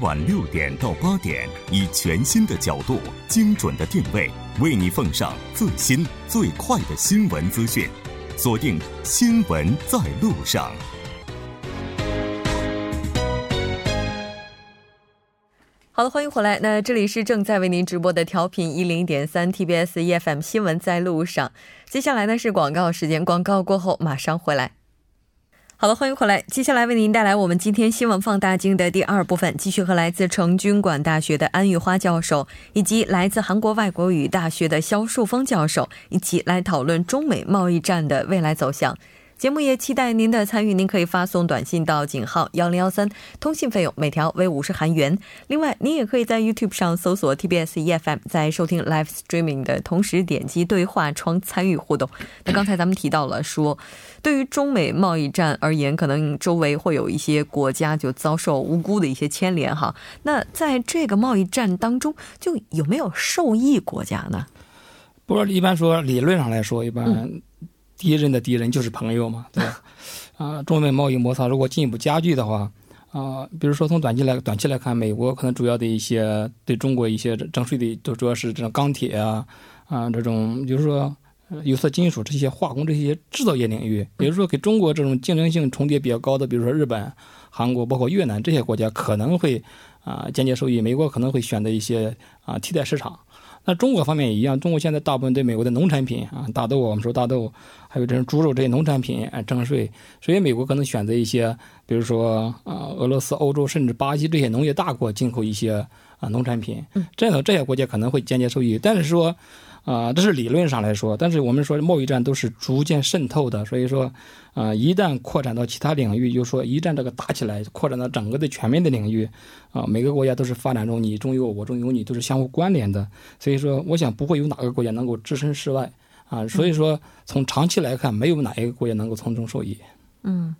晚六点到八点，以全新的角度、精准的定位，为你奉上最新最快的新闻资讯。锁定《新闻在路上》。好的，欢迎回来。那这里是正在为您直播的调频一零点三 TBS EFM 新闻在路上。接下来呢是广告时间，广告过后马上回来。好了，欢迎回来。接下来为您带来我们今天新闻放大镜的第二部分，继续和来自成均馆大学的安玉花教授，以及来自韩国外国语大学的肖树峰教授一起来讨论中美贸易战的未来走向。节目也期待您的参与，您可以发送短信到井号幺零幺三，通信费用每条为五十韩元。另外，您也可以在 YouTube 上搜索 TBS EFM，在收听 Live Streaming 的同时点击对话窗参与互动。那刚才咱们提到了说，对于中美贸易战而言，可能周围会有一些国家就遭受无辜的一些牵连哈。那在这个贸易战当中，就有没有受益国家呢？不过一般说，理论上来说，一般。敌人的敌人就是朋友嘛，对吧？啊，中美贸易摩擦如果进一步加剧的话，啊，比如说从短期来短期来看，美国可能主要的一些对中国一些征税的，都主要是这种钢铁啊，啊，这种就是说有色金属这些化工这些制造业领域，比如说给中国这种竞争性重叠比较高的，比如说日本、韩国，包括越南这些国家可能会啊间接受益，美国可能会选择一些啊替代市场。那中国方面也一样，中国现在大部分对美国的农产品啊，大豆，我们说大豆，还有这种猪肉这些农产品啊征税，所以美国可能选择一些，比如说啊，俄罗斯、欧洲甚至巴西这些农业大国进口一些啊农产品，这样的这些国家可能会间接受益，但是说。啊，这是理论上来说，但是我们说贸易战都是逐渐渗透的，所以说，啊，一旦扩展到其他领域，就说一旦这个打起来，扩展到整个的全面的领域，啊，每个国家都是发展中你中有我，我中有你，都是相互关联的，所以说，我想不会有哪个国家能够置身事外，啊，所以说从长期来看，没有哪一个国家能够从中受益。嗯，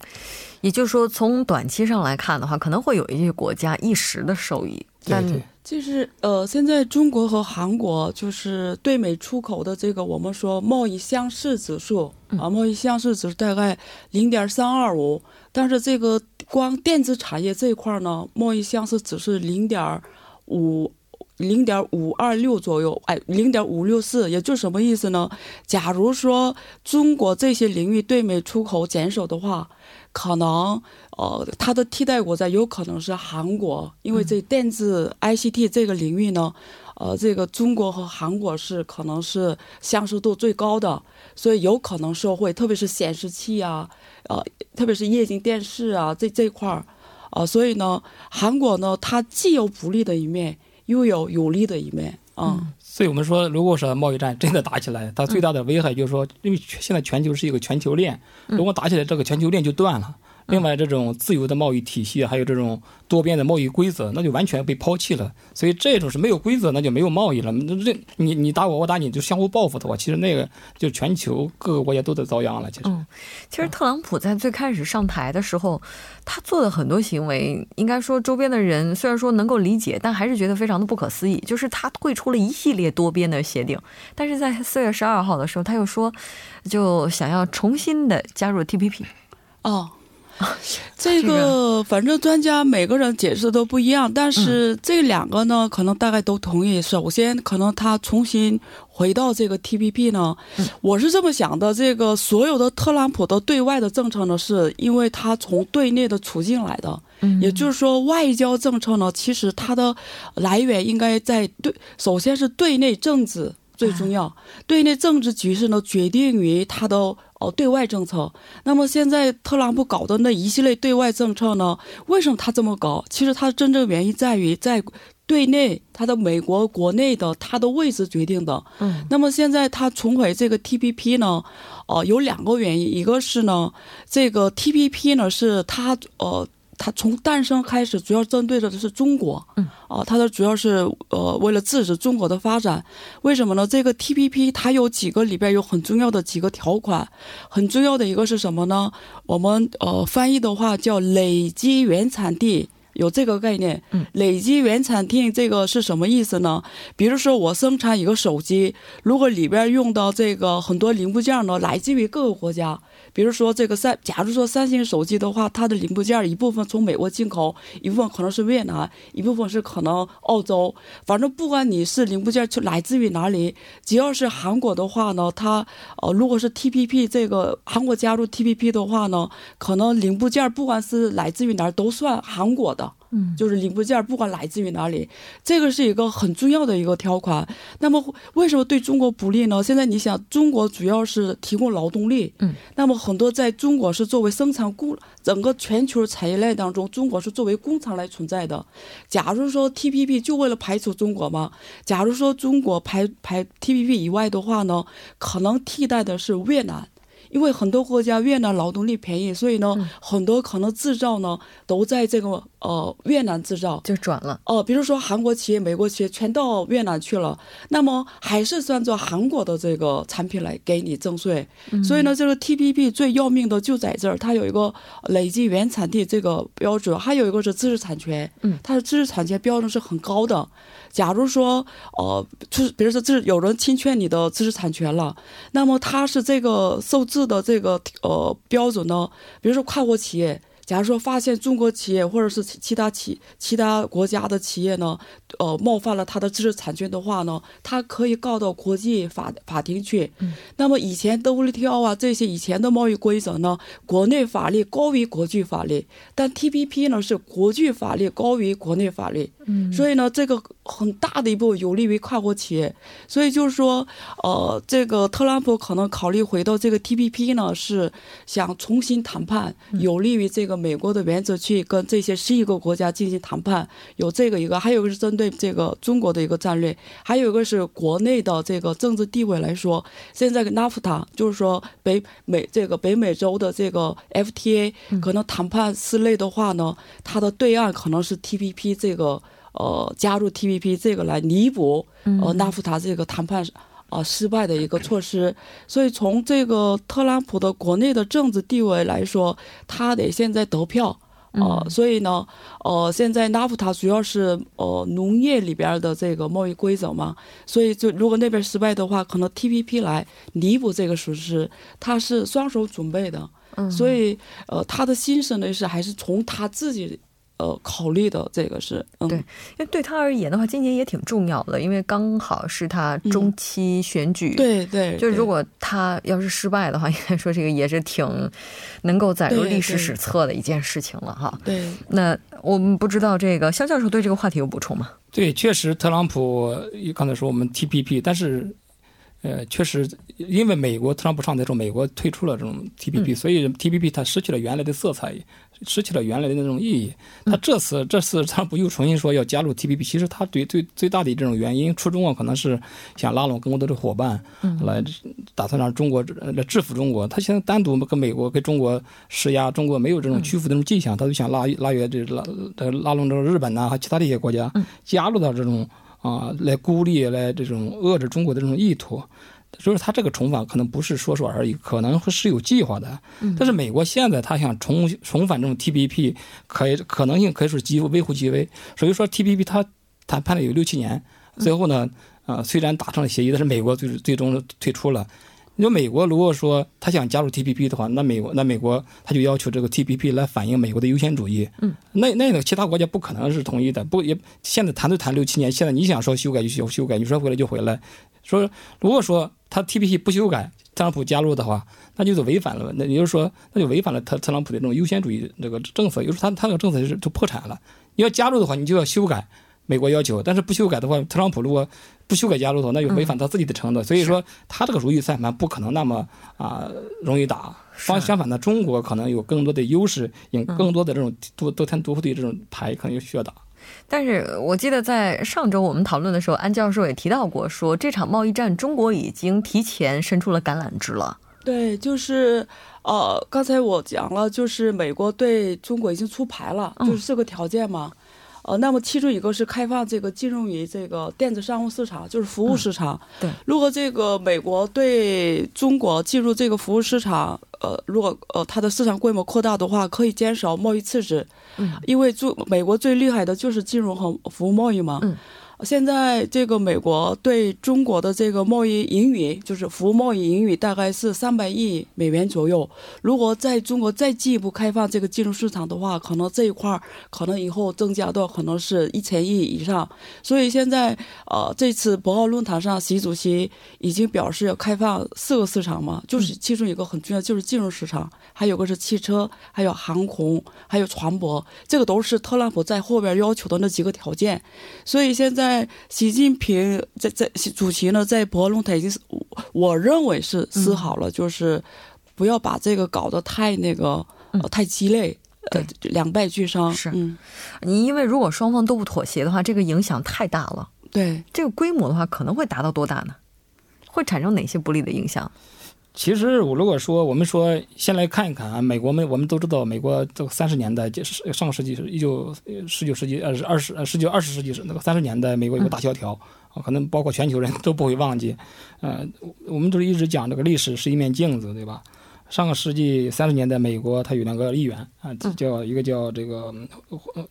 也就是说，从短期上来看的话，可能会有一些国家一时的受益，但。就是呃，现在中国和韩国就是对美出口的这个，我们说贸易相似指数啊，贸易相似指数大概零点三二五，但是这个光电子产业这一块呢，贸易相似只是零点五零点五二六左右，哎，零点五六四，也就什么意思呢？假如说中国这些领域对美出口减少的话。可能，呃，它的替代国家有可能是韩国，因为这电子 ICT 这个领域呢，呃，这个中国和韩国是可能是相似度最高的，所以有可能是会，特别是显示器啊，呃，特别是液晶电视啊这这块儿，啊，所以呢，韩国呢，它既有不利的一面，又有有利的一面啊。所以我们说，如果说贸易战真的打起来，它最大的危害就是说，因为现在全球是一个全球链，如果打起来，这个全球链就断了。另外，这种自由的贸易体系，还有这种多边的贸易规则，那就完全被抛弃了。所以，这种是没有规则，那就没有贸易了。这你你打我，我打你，就相互报复的话，其实那个就全球各个国家都在遭殃了。其实，嗯，其实特朗普在最开始上台的时候，他做的很多行为，应该说周边的人虽然说能够理解，但还是觉得非常的不可思议。就是他退出了一系列多边的协定，但是在四月十二号的时候，他又说，就想要重新的加入 TPP。哦。这个反正专家每个人解释都不一样，但是这两个呢，可能大概都同意。首先，可能他重新回到这个 TPP 呢，我是这么想的：这个所有的特朗普的对外的政策呢，是因为他从对内的处境来的，也就是说，外交政策呢，其实它的来源应该在对，首先是对内政治最重要，对内政治局势呢，决定于他的。哦，对外政策。那么现在特朗普搞的那一系列对外政策呢？为什么他这么搞？其实他真正原因在于在对内，他的美国国内的他的位置决定的。嗯。那么现在他重回这个 TPP 呢？哦，有两个原因，一个是呢，这个 TPP 呢是他呃。它从诞生开始，主要针对的是中国，嗯，啊，它的主要是呃为了制止中国的发展。为什么呢？这个 T P P 它有几个里边有很重要的几个条款，很重要的一个是什么呢？我们呃翻译的话叫累积原产地，有这个概念。嗯，累积原产地这个是什么意思呢？比如说我生产一个手机，如果里边用到这个很多零部件呢，来自于各个国家。比如说这个三，假如说三星手机的话，它的零部件一部分从美国进口，一部分可能是越南，一部分是可能澳洲。反正不管你是零部件去来自于哪里，只要是韩国的话呢，它呃如果是 T P P 这个韩国加入 T P P 的话呢，可能零部件不管是来自于哪儿都算韩国的。嗯，就是零部件不管来自于哪里，这个是一个很重要的一个条款。那么为什么对中国不利呢？现在你想，中国主要是提供劳动力，嗯，那么很多在中国是作为生产工，整个全球产业链当中，中国是作为工厂来存在的。假如说 T P P 就为了排除中国吗？假如说中国排排 T P P 以外的话呢，可能替代的是越南。因为很多国家越南劳动力便宜，所以呢，很多可能制造呢都在这个呃越南制造就转了哦。比如说韩国企业、美国企业全到越南去了，那么还是算作韩国的这个产品来给你征税。所以呢，这个 T P P 最要命的就在这儿，它有一个累计原产地这个标准，还有一个是知识产权，嗯，它的知识产权标准是很高的。假如说，呃，就是比如说，这有人侵权你的知识产权了，那么他是这个受制的这个呃标准呢？比如说跨国企业。假如说发现中国企业或者是其他企其他国家的企业呢，呃，冒犯了他的知识产权的话呢，他可以告到国际法法庭去。嗯。那么以前 WTO 啊这些以前的贸易规则呢，国内法律高于国际法律，但 TPP 呢是国际法律高于国内法律。嗯。所以呢，这个很大的一步有利于跨国企业。所以就是说，呃，这个特朗普可能考虑回到这个 TPP 呢，是想重新谈判，有利于这个。美国的原则去跟这些十一个国家进行谈判，有这个一个，还有一个是针对这个中国的一个战略，还有一个是国内的这个政治地位来说，现在 NAFTA 就是说北美这个北美洲的这个 FTA 可能谈判室内的话呢，它的对岸可能是 TPP 这个呃加入 TPP 这个来弥补呃 NAFTA 这个谈判。啊，失败的一个措施，所以从这个特朗普的国内的政治地位来说，他得现在得票啊，所以呢，呃，现在 NAFTA 主要是呃农业里边的这个贸易规则嘛，所以就如果那边失败的话，可能 TPP 来弥补这个损失，他是双手准备的，所以呃，他的心思呢是还是从他自己。呃，考虑的这个是对，因为对他而言的话，今年也挺重要的，因为刚好是他中期选举。对对，就如果他要是失败的话，应该说这个也是挺能够载入历史史册的一件事情了哈。对，那我们不知道这个肖教授对这个话题有补充吗？对，确实，特朗普刚才说我们 TPP，但是。呃，确实，因为美国特朗普上台之后，美国退出了这种 TPP，所以 TPP 它失去了原来的色彩，失去了原来的那种意义。他这次这次特朗普又重新说要加入 TPP，其实他对最最大的这种原因初衷啊，可能是想拉拢更多的伙伴，来打算让中国来制服中国。他现在单独跟美国跟中国施压，中国没有这种屈服的这种迹象，他就想拉拉约这拉拉拢这个日本呐和其他的一些国家加入到这种。啊，来孤立、来这种遏制中国的这种意图，所以他这个重返可能不是说说而已，可能是有计划的。但是美国现在他想重重返这种 TPP，可以可能性可以说几乎微乎其微。所以说 TPP 他谈判了有六七年，最后呢，啊，虽然达成了协议，但是美国最最终退出了。你说美国如果说他想加入 TPP 的话，那美国那美国他就要求这个 TPP 来反映美国的优先主义。嗯，那那个其他国家不可能是同意的，不也现在谈都谈六七年，现在你想说修改就修修改，你说回来就回来。说如果说他 TPP 不修改，特朗普加入的话，那就是违反了，那也就是说那就违反了特特朗普的这种优先主义这个政策，就是他他那个政策就是就破产了。你要加入的话，你就要修改。美国要求，但是不修改的话，特朗普如果不修改加入的话，那就违反他自己的承诺。所以说，他这个如意算盘不可能那么啊容易打。方相反呢，中国可能有更多的优势，有更多的这种多多天多户的这种牌，可能就需要打。但是我记得在上周我们讨论的时候，安教授也提到过，说这场贸易战，中国已经提前伸出了橄榄枝了。对，就是呃，刚才我讲了，就是美国对中国已经出牌了，就是这个条件嘛。呃，那么其中一个是开放这个进入于这个电子商务市场，就是服务市场。对，如果这个美国对中国进入这个服务市场，呃，如果呃它的市场规模扩大的话，可以减少贸易赤字。嗯，因为中美国最厉害的就是金融和服务贸易嘛。嗯。现在这个美国对中国的这个贸易盈余，就是服务贸易盈余，大概是三百亿美元左右。如果在中国再进一步开放这个金融市场的话，可能这一块儿可能以后增加到可能是一千亿以上。所以现在，呃，这次博鳌论坛上，习主席已经表示要开放四个市场嘛，就是其中一个很重要，就是金融市场，还有个是汽车，还有航空，还有船舶，这个都是特朗普在后边要求的那几个条件。所以现在。在习近平在在主席呢，在博鳌论坛已经是，我认为是思好了，就是不要把这个搞得太那个太鸡肋，呃，两败俱伤。是，嗯，你因为如果双方都不妥协的话，这个影响太大了。对，这个规模的话，可能会达到多大呢？会产生哪些不利的影响？其实我如果说我们说先来看一看啊，美国们我们都知道，美国这个三十年代就是上个世纪是一九十九世纪呃二十二十九二十世纪是那个三十年代，美国有个大萧条啊，可能包括全球人都不会忘记。呃，我们都是一直讲这个历史是一面镜子，对吧？上个世纪三十年代，美国它有两个议员啊，叫一个叫这个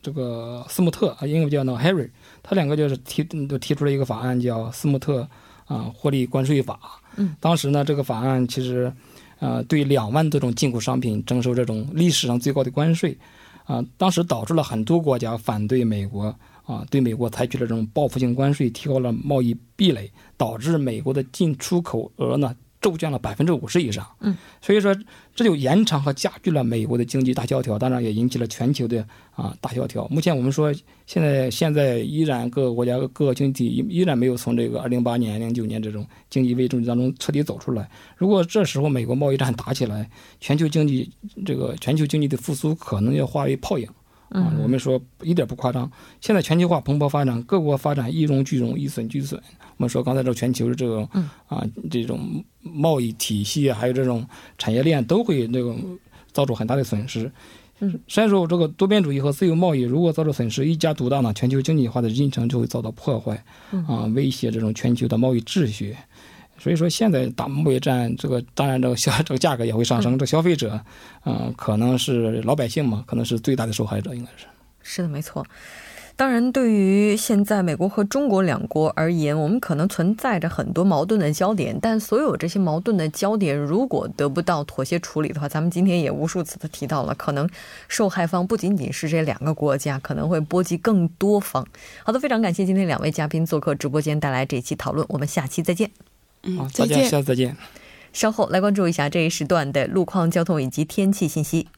这个斯穆特啊，英文叫那 Harry，他两个就是提都提出了一个法案叫斯穆特啊获利关税法。嗯，当时呢，这个法案其实，呃，对两万多种进口商品征收这种历史上最高的关税，啊，当时导致了很多国家反对美国，啊，对美国采取了这种报复性关税，提高了贸易壁垒，导致美国的进出口额呢。骤降了百分之五十以上，嗯，所以说这就延长和加剧了美国的经济大萧条，当然也引起了全球的啊大萧条。目前我们说，现在现在依然各个国家各个经济体依然没有从这个二零八年、零九年这种经济危机当中彻底走出来。如果这时候美国贸易战打起来，全球经济这个全球经济的复苏可能要化为泡影。啊，我们说一点不夸张。现在全球化蓬勃发展，各国发展一荣俱荣，一损俱损。我们说刚才这全球的这种啊，这种贸易体系还有这种产业链都会那个遭受很大的损失。嗯，虽然说这个多边主义和自由贸易如果遭受损失，一家独大呢，全球经济化的进程就会遭到破坏，啊，威胁这种全球的贸易秩序。所以说，现在打贸易战，这个当然这个消 这个价格也会上升。这消费者，嗯，可能是老百姓嘛，可能是最大的受害者，应该是。是的，没错。当然，对于现在美国和中国两国而言，我们可能存在着很多矛盾的焦点。但所有这些矛盾的焦点，如果得不到妥协处理的话，咱们今天也无数次的提到了，可能受害方不仅仅是这两个国家，可能会波及更多方。好的，非常感谢今天两位嘉宾做客直播间，带来这一期讨论。我们下期再见。好，再见，下次再见。稍后来关注一下这一时段的路况、交通以及天气信息。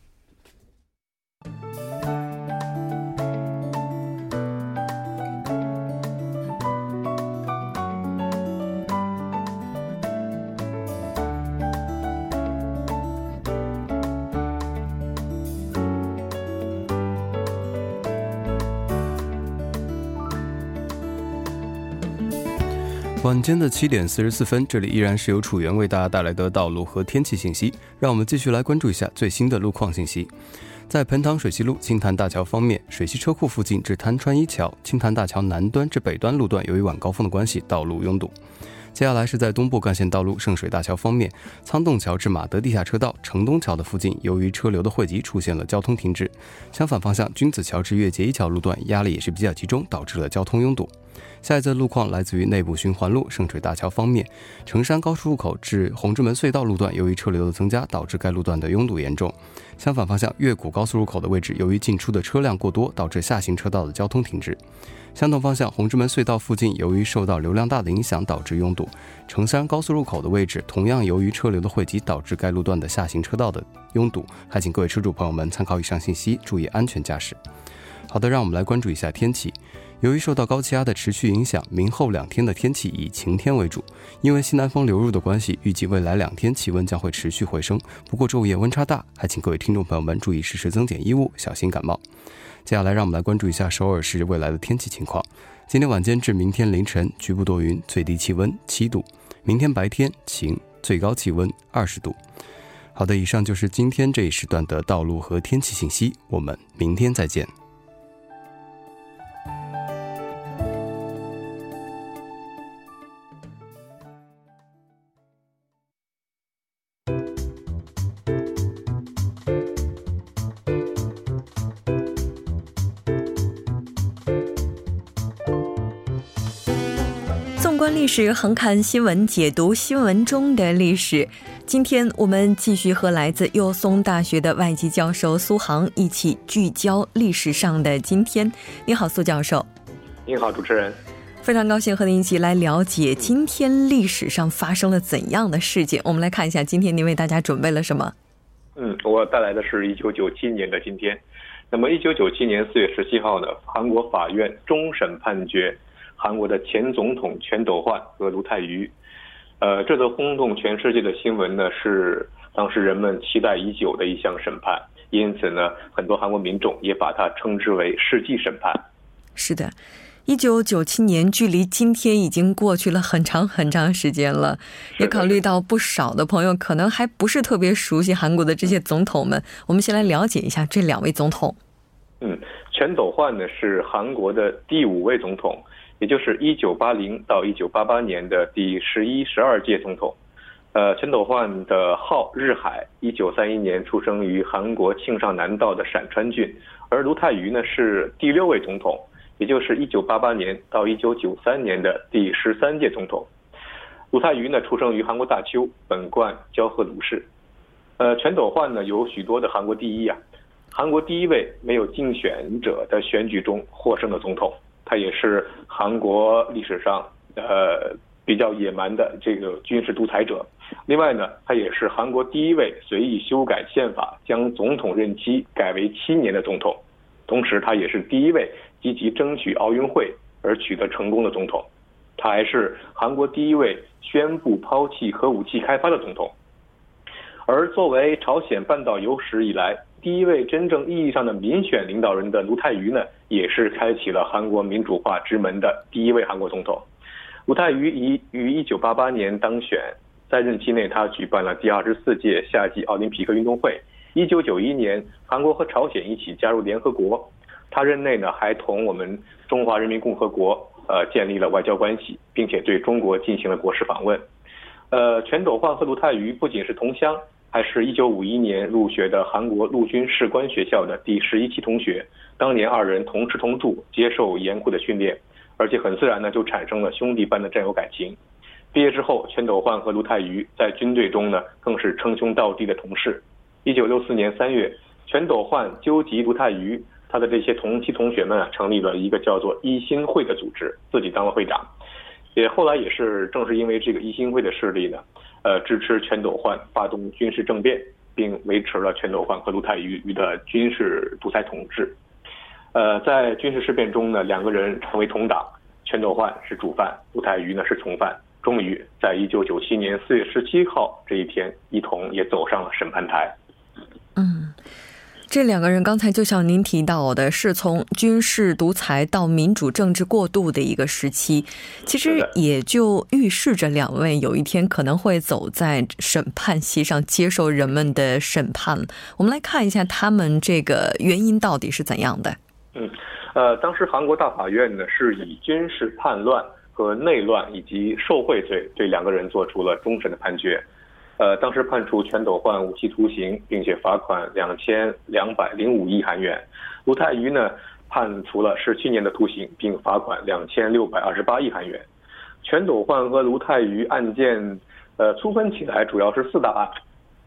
晚间的七点四十四分，这里依然是由楚源为大家带来的道路和天气信息。让我们继续来关注一下最新的路况信息。在彭塘水西路青潭大桥方面，水西车库附近至滩川一桥、青潭大桥南端至北端路段，由于晚高峰的关系，道路拥堵。接下来是在东部干线道路圣水大桥方面，仓洞桥至马德地下车道城东桥的附近，由于车流的汇集，出现了交通停滞。相反方向，君子桥至越界一桥路段压力也是比较集中，导致了交通拥堵。下一则路况来自于内部循环路圣水大桥方面，城山高速入口至红之门隧道路段，由于车流的增加，导致该路段的拥堵严重。相反方向，越谷高速入口的位置，由于进出的车辆过多，导致下行车道的交通停滞。相同方向，红之门隧道附近，由于受到流量大的影响，导致拥堵。城山高速入口的位置，同样由于车流的汇集，导致该路段的下行车道的拥堵。还请各位车主朋友们参考以上信息，注意安全驾驶。好的，让我们来关注一下天气。由于受到高气压的持续影响，明后两天的天气以晴天为主。因为西南风流入的关系，预计未来两天气温将会持续回升。不过昼夜温差大，还请各位听众朋友们注意适时增减衣物，小心感冒。接下来，让我们来关注一下首尔市未来的天气情况。今天晚间至明天凌晨，局部多云，最低气温七度；明天白天晴，最高气温二十度。好的，以上就是今天这一时段的道路和天气信息。我们明天再见。史，横看新闻，解读新闻中的历史。今天我们继续和来自幼松大学的外籍教授苏杭一起聚焦历史上的今天。你好，苏教授。你好，主持人。非常高兴和您一起来了解今天历史上发生了怎样的事件。我们来看一下今天您为大家准备了什么。嗯，我带来的是一九九七年的今天。那么，一九九七年四月十七号呢，韩国法院终审判决。韩国的前总统全斗焕和卢泰愚，呃，这则轰动全世界的新闻呢，是当时人们期待已久的一项审判，因此呢，很多韩国民众也把它称之为世纪审判。是的，一九九七年距离今天已经过去了很长很长时间了，也考虑到不少的朋友可能还不是特别熟悉韩国的这些总统们，我们先来了解一下这两位总统。嗯，全斗焕呢是韩国的第五位总统。也就是一九八零到一九八八年的第十一、十二届总统，呃，全斗焕的号日海，一九三一年出生于韩国庆尚南道的陕川郡，而卢泰愚呢是第六位总统，也就是一九八八年到一九九三年的第十三届总统。卢泰愚呢出生于韩国大邱，本贯交贺鲁氏。呃，全斗焕呢有许多的韩国第一啊，韩国第一位没有竞选者的选举中获胜的总统。他也是韩国历史上呃比较野蛮的这个军事独裁者。另外呢，他也是韩国第一位随意修改宪法将总统任期改为七年的总统。同时，他也是第一位积极争取奥运会而取得成功的总统。他还是韩国第一位宣布抛弃核武器开发的总统。而作为朝鲜半岛有史以来。第一位真正意义上的民选领导人的卢泰愚呢，也是开启了韩国民主化之门的第一位韩国总统。卢泰愚已于1988年当选，在任期内他举办了第二十四届夏季奥林匹克运动会。1991年，韩国和朝鲜一起加入联合国。他任内呢，还同我们中华人民共和国呃建立了外交关系，并且对中国进行了国事访问。呃，全斗焕和卢泰愚不仅是同乡。还是一九五一年入学的韩国陆军士官学校的第十一期同学，当年二人同吃同住，接受严酷的训练，而且很自然呢就产生了兄弟般的战友感情。毕业之后，全斗焕和卢泰愚在军队中呢更是称兄道弟的同事。一九六四年三月，全斗焕纠集卢泰愚他的这些同期同学们啊，成立了一个叫做一心会的组织，自己当了会长。也后来也是正是因为这个一心会的势力呢。呃，支持全斗焕发动军事政变，并维持了全斗焕和卢泰愚的军事独裁统治。呃，在军事事变中呢，两个人成为同党，全斗焕是主犯，卢泰愚呢是从犯。终于，在一九九七年四月十七号这一天，一同也走上了审判台。嗯。这两个人刚才就像您提到的，是从军事独裁到民主政治过渡的一个时期，其实也就预示着两位有一天可能会走在审判席上接受人们的审判。我们来看一下他们这个原因到底是怎样的。嗯，呃，当时韩国大法院呢是以军事叛乱和内乱以及受贿罪对两个人做出了终审的判决。呃，当时判处全斗焕无期徒刑，并且罚款两千两百零五亿韩元。卢泰愚呢，判处了十七年的徒刑，并罚款两千六百二十八亿韩元。全斗焕和卢泰愚案件，呃，粗分起来主要是四大案。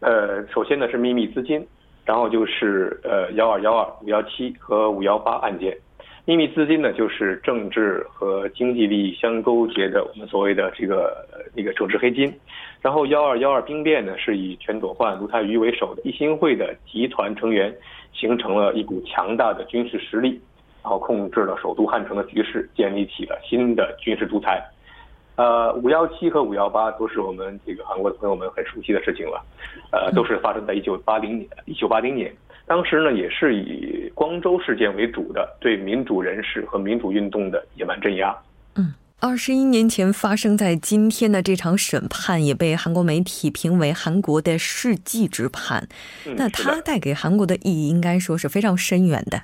呃，首先呢是秘密资金，然后就是呃幺二幺二、五幺七和五幺八案件。秘密资金呢，就是政治和经济利益相勾结的，我们所谓的这个那个政治黑金。然后幺二幺二兵变呢，是以全斗焕、卢泰愚为首的一心会的集团成员，形成了一股强大的军事实力，然后控制了首都汉城的局势，建立起了新的军事独裁。呃，五幺七和五幺八都是我们这个韩国的朋友们很熟悉的事情了，呃，都是发生在一九八零年，一九八零年。当时呢，也是以光州事件为主的对民主人士和民主运动的野蛮镇压。嗯，二十一年前发生在今天的这场审判，也被韩国媒体评为韩国的世纪之判。那它带给韩国的意义，应该说是非常深远的。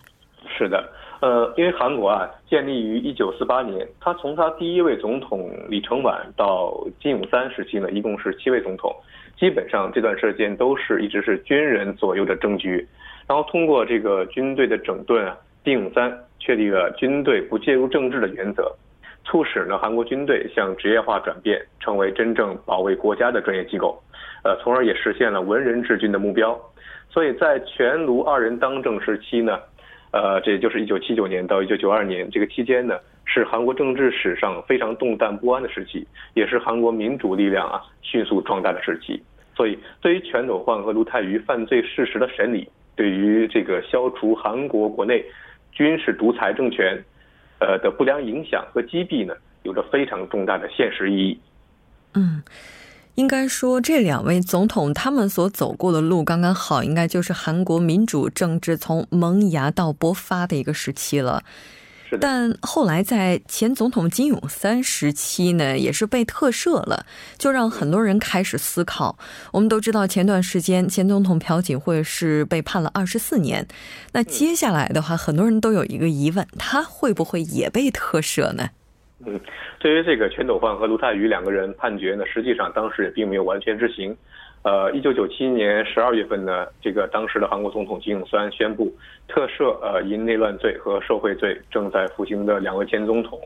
是的，呃，因为韩国啊，建立于一九四八年，他从他第一位总统李承晚到金永三时期呢，一共是七位总统，基本上这段时间都是一直是军人左右的政局。然后通过这个军队的整顿啊，金永三确立了军队不介入政治的原则。促使呢韩国军队向职业化转变，成为真正保卫国家的专业机构，呃，从而也实现了文人治军的目标。所以在全卢二人当政时期呢，呃，这也就是一九七九年到一九九二年这个期间呢，是韩国政治史上非常动荡不安的时期，也是韩国民主力量啊迅速壮大的时期。所以，对于全斗焕和卢泰愚犯罪事实的审理，对于这个消除韩国国内军事独裁政权。呃的不良影响和击毙呢，有着非常重大的现实意义。嗯，应该说这两位总统他们所走过的路刚刚好，应该就是韩国民主政治从萌芽到勃发的一个时期了。但后来在前总统金泳三时期呢，也是被特赦了，就让很多人开始思考。我们都知道，前段时间前总统朴槿惠是被判了二十四年。那接下来的话，很多人都有一个疑问：他会不会也被特赦呢？嗯，对于这个全斗焕和卢泰愚两个人判决呢，实际上当时也并没有完全执行。呃，一九九七年十二月份呢，这个当时的韩国总统金泳三宣布特赦呃因内乱罪和受贿罪正在服刑的两位前总统，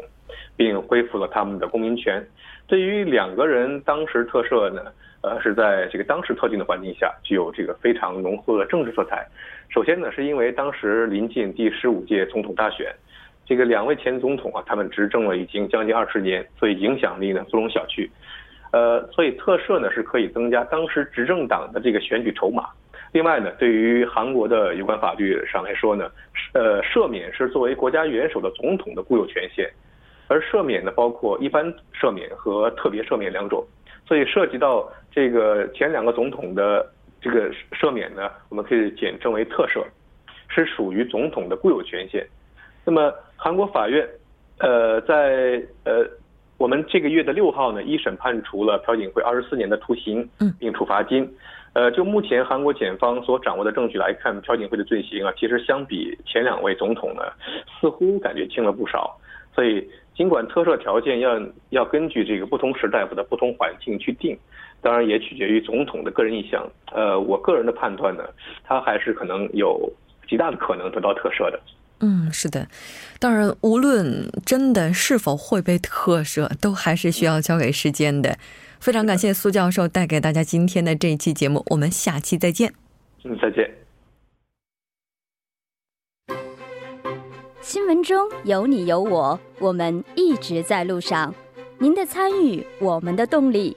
并恢复了他们的公民权。对于两个人当时特赦呢，呃是在这个当时特定的环境下，具有这个非常浓厚的政治色彩。首先呢，是因为当时临近第十五届总统大选，这个两位前总统啊，他们执政了已经将近二十年，所以影响力呢不容小觑。呃，所以特赦呢是可以增加当时执政党的这个选举筹码。另外呢，对于韩国的有关法律上来说呢，呃，赦免是作为国家元首的总统的固有权限，而赦免呢包括一般赦免和特别赦免两种。所以涉及到这个前两个总统的这个赦免呢，我们可以简称为特赦，是属于总统的固有权限。那么韩国法院，呃，在呃。我们这个月的六号呢，一审判处了朴槿惠二十四年的徒刑，并处罚金。呃，就目前韩国检方所掌握的证据来看，朴槿惠的罪行啊，其实相比前两位总统呢，似乎感觉轻了不少。所以，尽管特赦条件要要根据这个不同时代或者不同环境去定，当然也取决于总统的个人意向。呃，我个人的判断呢，他还是可能有极大的可能得到特赦的。嗯，是的，当然，无论真的是否会被特赦，都还是需要交给时间的。非常感谢苏教授带给大家今天的这一期节目，我们下期再见。嗯，再见。新闻中有你有我，我们一直在路上。您的参与，我们的动力。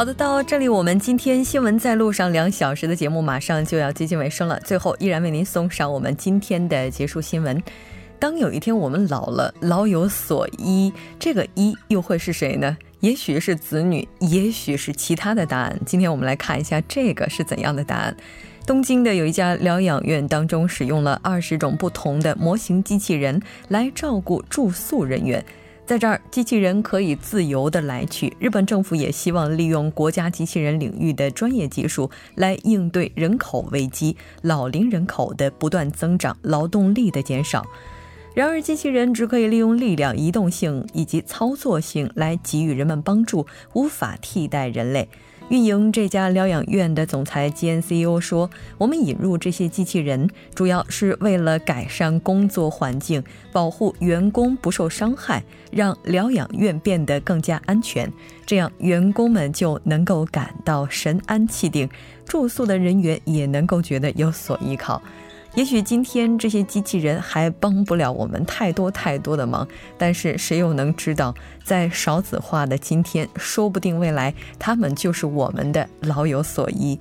好的，到这里我们今天新闻在路上两小时的节目马上就要接近尾声了。最后，依然为您送上我们今天的结束新闻。当有一天我们老了，老有所依，这个依又会是谁呢？也许是子女，也许是其他的答案。今天我们来看一下这个是怎样的答案。东京的有一家疗养院当中，使用了二十种不同的模型机器人来照顾住宿人员。在这儿，机器人可以自由的来去。日本政府也希望利用国家机器人领域的专业技术来应对人口危机、老龄人口的不断增长、劳动力的减少。然而，机器人只可以利用力量、移动性以及操作性来给予人们帮助，无法替代人类。运营这家疗养院的总裁兼 CEO 说：“我们引入这些机器人，主要是为了改善工作环境，保护员工不受伤害，让疗养院变得更加安全。这样，员工们就能够感到神安气定，住宿的人员也能够觉得有所依靠。”也许今天这些机器人还帮不了我们太多太多的忙，但是谁又能知道，在少子化的今天，说不定未来他们就是我们的老有所依。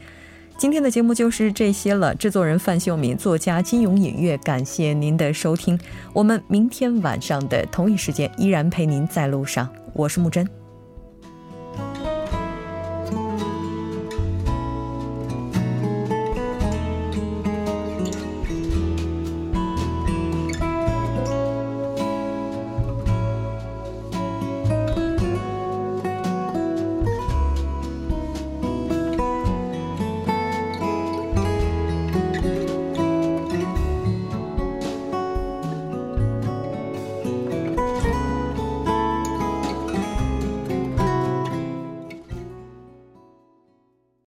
今天的节目就是这些了。制作人范秀敏，作家金勇隐月，感谢您的收听。我们明天晚上的同一时间依然陪您在路上。我是木真。